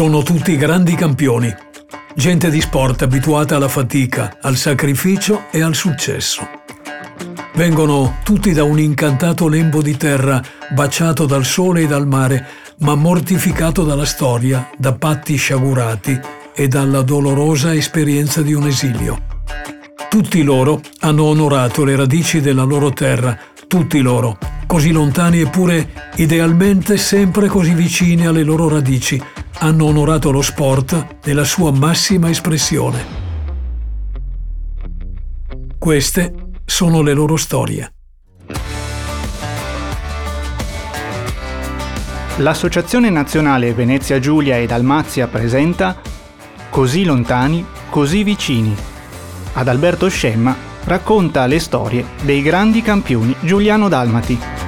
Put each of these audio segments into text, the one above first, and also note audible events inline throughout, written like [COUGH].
Sono tutti grandi campioni, gente di sport abituata alla fatica, al sacrificio e al successo. Vengono tutti da un incantato lembo di terra, baciato dal sole e dal mare, ma mortificato dalla storia, da patti sciagurati e dalla dolorosa esperienza di un esilio. Tutti loro hanno onorato le radici della loro terra, tutti loro, così lontani eppure idealmente sempre così vicini alle loro radici, hanno onorato lo sport nella sua massima espressione. Queste sono le loro storie. L'Associazione Nazionale Venezia Giulia e Dalmazia presenta Così lontani, così vicini. Ad Alberto Scemma racconta le storie dei grandi campioni giuliano-dalmati.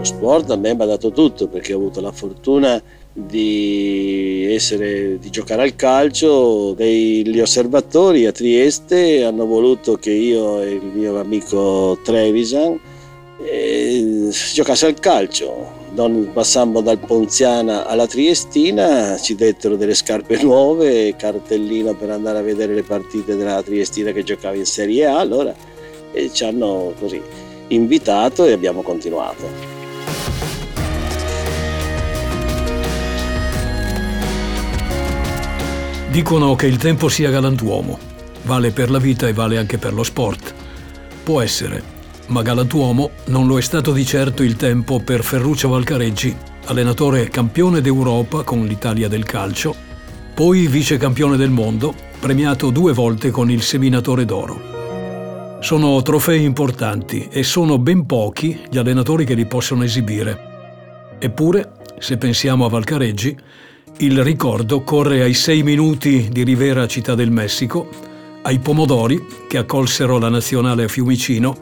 Lo sport a me mi ha dato tutto perché ho avuto la fortuna di, essere, di giocare al calcio. Gli osservatori a Trieste hanno voluto che io e il mio amico Trevisan eh, giocasse al calcio non passammo dal Ponziana alla Triestina, ci dettero delle scarpe [LAUGHS] nuove, cartellino per andare a vedere le partite della Triestina che giocava in Serie A, allora e ci hanno così invitato e abbiamo continuato. Dicono che il tempo sia galantuomo, vale per la vita e vale anche per lo sport. Può essere, ma galantuomo non lo è stato di certo il tempo per Ferruccio Valcareggi, allenatore campione d'Europa con l'Italia del calcio, poi vice campione del mondo, premiato due volte con il Seminatore d'Oro. Sono trofei importanti e sono ben pochi gli allenatori che li possono esibire. Eppure, se pensiamo a Valcareggi, il ricordo corre ai sei minuti di Rivera Città del Messico, ai pomodori che accolsero la nazionale a Fiumicino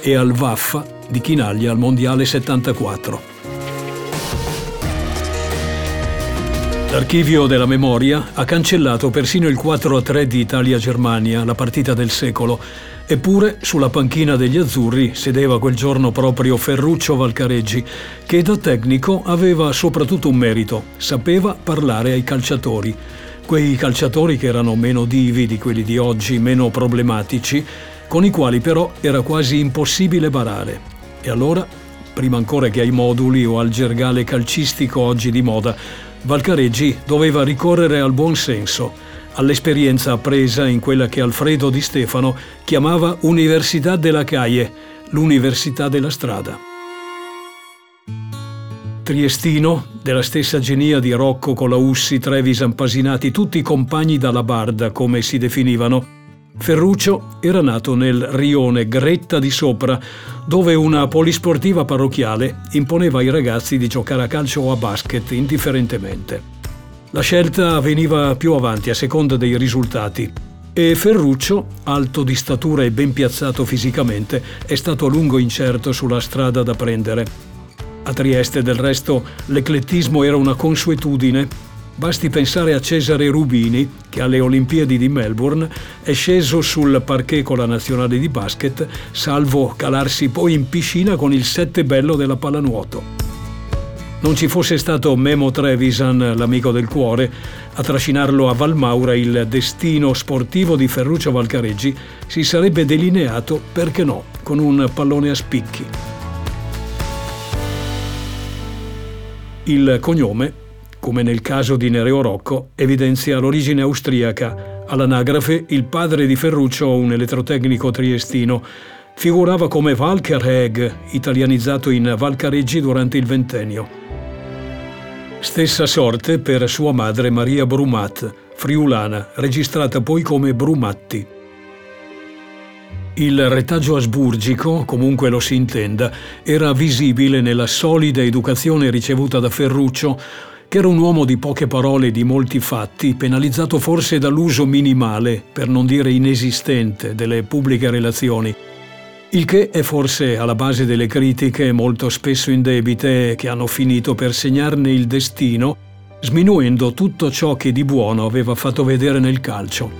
e al Vaffa di Chinaglia al Mondiale 74. L'archivio della memoria ha cancellato persino il 4-3 di Italia-Germania, la partita del secolo, eppure sulla panchina degli azzurri sedeva quel giorno proprio Ferruccio Valcareggi, che da tecnico aveva soprattutto un merito, sapeva parlare ai calciatori. Quei calciatori che erano meno divi di quelli di oggi, meno problematici, con i quali però era quasi impossibile barare. E allora, prima ancora che ai moduli o al gergale calcistico oggi di moda, Valcareggi doveva ricorrere al buon senso, all'esperienza appresa in quella che Alfredo Di Stefano chiamava Università della Caie, l'università della strada. Triestino, della stessa genia di Rocco Colaussi, Trevisan Pasinati, tutti compagni dalla barda, come si definivano, Ferruccio era nato nel rione Gretta di Sopra, dove una polisportiva parrocchiale imponeva ai ragazzi di giocare a calcio o a basket indifferentemente. La scelta veniva più avanti a seconda dei risultati e Ferruccio, alto di statura e ben piazzato fisicamente, è stato a lungo incerto sulla strada da prendere. A Trieste, del resto, l'eclettismo era una consuetudine Basti pensare a Cesare Rubini, che alle Olimpiadi di Melbourne è sceso sul parquet con la nazionale di basket, salvo calarsi poi in piscina con il sette bello della pallanuoto. Non ci fosse stato Memo Trevisan, l'amico del cuore, a trascinarlo a Valmaura il destino sportivo di Ferruccio Valcareggi si sarebbe delineato, perché no, con un pallone a spicchi. Il cognome come nel caso di Nereo Rocco, evidenzia l'origine austriaca. All'anagrafe, il padre di Ferruccio, un elettrotecnico triestino, figurava come Valkerheg, italianizzato in Valcareggi durante il ventennio. Stessa sorte per sua madre Maria Brumat, friulana, registrata poi come Brumatti. Il retaggio asburgico, comunque lo si intenda, era visibile nella solida educazione ricevuta da Ferruccio, che era un uomo di poche parole e di molti fatti, penalizzato forse dall'uso minimale, per non dire inesistente, delle pubbliche relazioni. Il che è forse alla base delle critiche molto spesso indebite che hanno finito per segnarne il destino, sminuendo tutto ciò che di buono aveva fatto vedere nel calcio.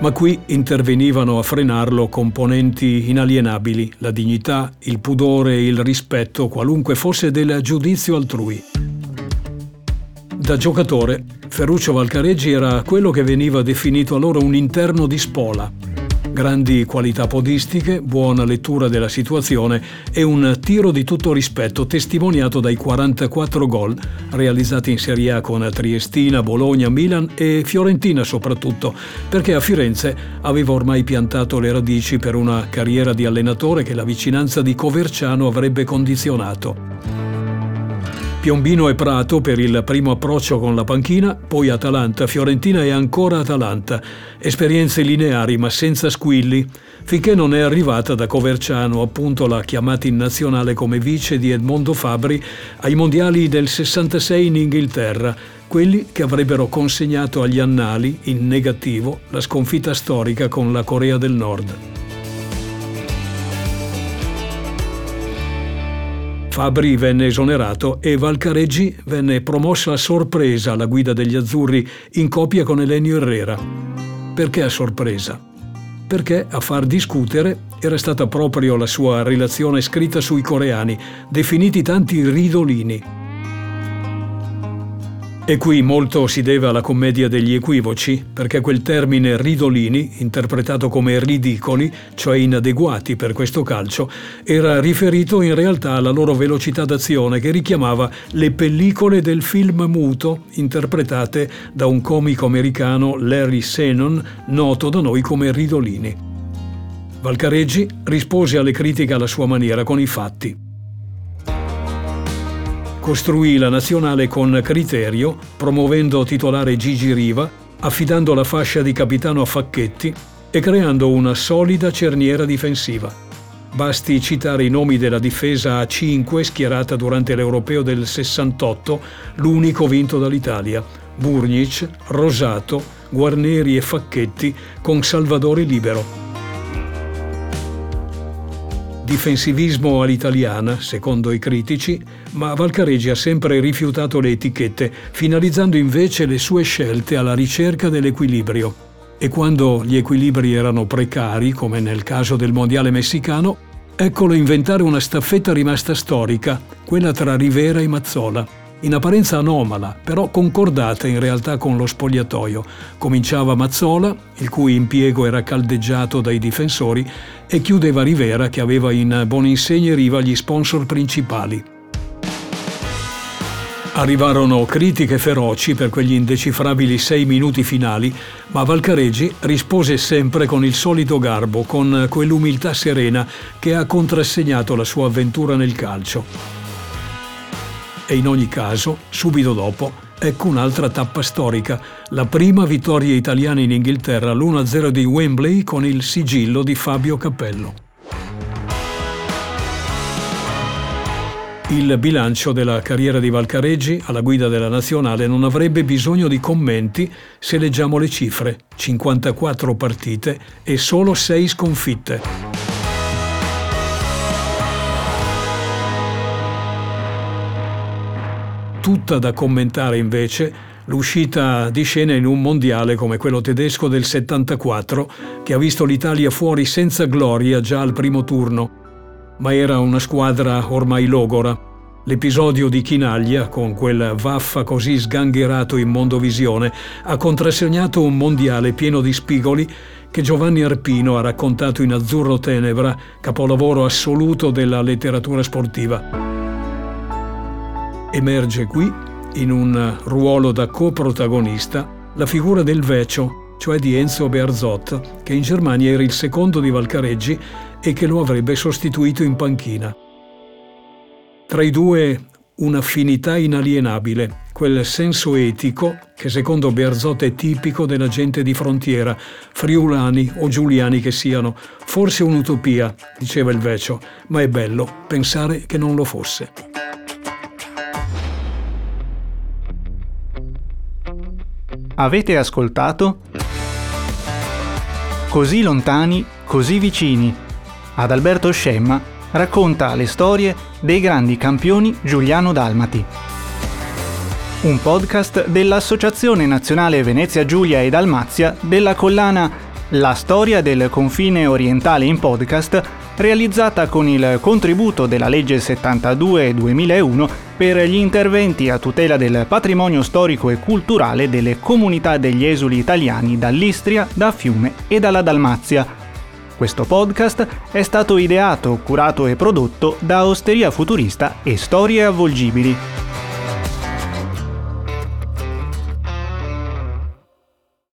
Ma qui intervenivano a frenarlo componenti inalienabili, la dignità, il pudore e il rispetto, qualunque fosse del giudizio altrui. Da giocatore, Ferruccio Valcareggi era quello che veniva definito allora un interno di spola, grandi qualità podistiche, buona lettura della situazione e un tiro di tutto rispetto testimoniato dai 44 gol realizzati in Serie A con Triestina, Bologna, Milan e Fiorentina soprattutto, perché a Firenze aveva ormai piantato le radici per una carriera di allenatore che la vicinanza di Coverciano avrebbe condizionato. Piombino e Prato per il primo approccio con la panchina, poi Atalanta, Fiorentina e ancora Atalanta. Esperienze lineari ma senza squilli, finché non è arrivata da Coverciano appunto la chiamata in nazionale come vice di Edmondo Fabri ai mondiali del 66 in Inghilterra, quelli che avrebbero consegnato agli annali, in negativo, la sconfitta storica con la Corea del Nord. Fabri venne esonerato e Valcareggi venne promosso a sorpresa alla guida degli azzurri in coppia con Elenio Herrera. Perché a sorpresa? Perché a far discutere era stata proprio la sua relazione scritta sui coreani, definiti tanti ridolini, e qui molto si deve alla commedia degli equivoci, perché quel termine ridolini, interpretato come ridicoli, cioè inadeguati per questo calcio, era riferito in realtà alla loro velocità d'azione che richiamava le pellicole del film muto interpretate da un comico americano Larry Senon, noto da noi come Ridolini. Valcareggi rispose alle critiche alla sua maniera con i fatti costruì la nazionale con criterio, promuovendo titolare Gigi Riva, affidando la fascia di capitano a Facchetti e creando una solida cerniera difensiva. Basti citare i nomi della difesa a 5 schierata durante l'Europeo del 68, l'unico vinto dall'Italia, Burnic, Rosato, Guarneri e Facchetti con Salvadore Libero. Difensivismo all'italiana, secondo i critici, ma Valcareggi ha sempre rifiutato le etichette, finalizzando invece le sue scelte alla ricerca dell'equilibrio. E quando gli equilibri erano precari, come nel caso del Mondiale messicano, eccolo inventare una staffetta rimasta storica, quella tra Rivera e Mazzola in apparenza anomala, però concordata in realtà con lo spogliatoio. Cominciava Mazzola, il cui impiego era caldeggiato dai difensori, e chiudeva Rivera, che aveva in buona insegna Riva gli sponsor principali. Arrivarono critiche feroci per quegli indecifrabili sei minuti finali, ma Valcareggi rispose sempre con il solito garbo, con quell'umiltà serena che ha contrassegnato la sua avventura nel calcio e in ogni caso, subito dopo, ecco un'altra tappa storica, la prima vittoria italiana in Inghilterra l'1-0 di Wembley con il sigillo di Fabio Cappello. Il bilancio della carriera di Valcareggi alla guida della nazionale non avrebbe bisogno di commenti se leggiamo le cifre, 54 partite e solo 6 sconfitte. Tutta da commentare invece l'uscita di scena in un mondiale come quello tedesco del 74 che ha visto l'Italia fuori senza gloria già al primo turno, ma era una squadra ormai logora. L'episodio di Chinaglia, con quel vaffa così sgangherato in mondovisione, ha contrassegnato un mondiale pieno di spigoli che Giovanni Arpino ha raccontato in Azzurro Tenebra, capolavoro assoluto della letteratura sportiva. Emerge qui, in un ruolo da coprotagonista, la figura del Vecio, cioè di Enzo Bearzot, che in Germania era il secondo di Valcareggi e che lo avrebbe sostituito in panchina. Tra i due un'affinità inalienabile, quel senso etico che secondo Bearzot è tipico della gente di frontiera, friulani o giuliani che siano. Forse un'utopia, diceva il Vecio, ma è bello pensare che non lo fosse. Avete ascoltato? Così lontani, così vicini. Ad Alberto Scemma racconta le storie dei grandi campioni Giuliano Dalmati. Un podcast dell'Associazione Nazionale Venezia Giulia e Dalmazia della collana la storia del confine orientale in podcast, realizzata con il contributo della legge 72-2001 per gli interventi a tutela del patrimonio storico e culturale delle comunità degli esuli italiani dall'Istria, da Fiume e dalla Dalmazia. Questo podcast è stato ideato, curato e prodotto da Osteria Futurista e Storie Avvolgibili.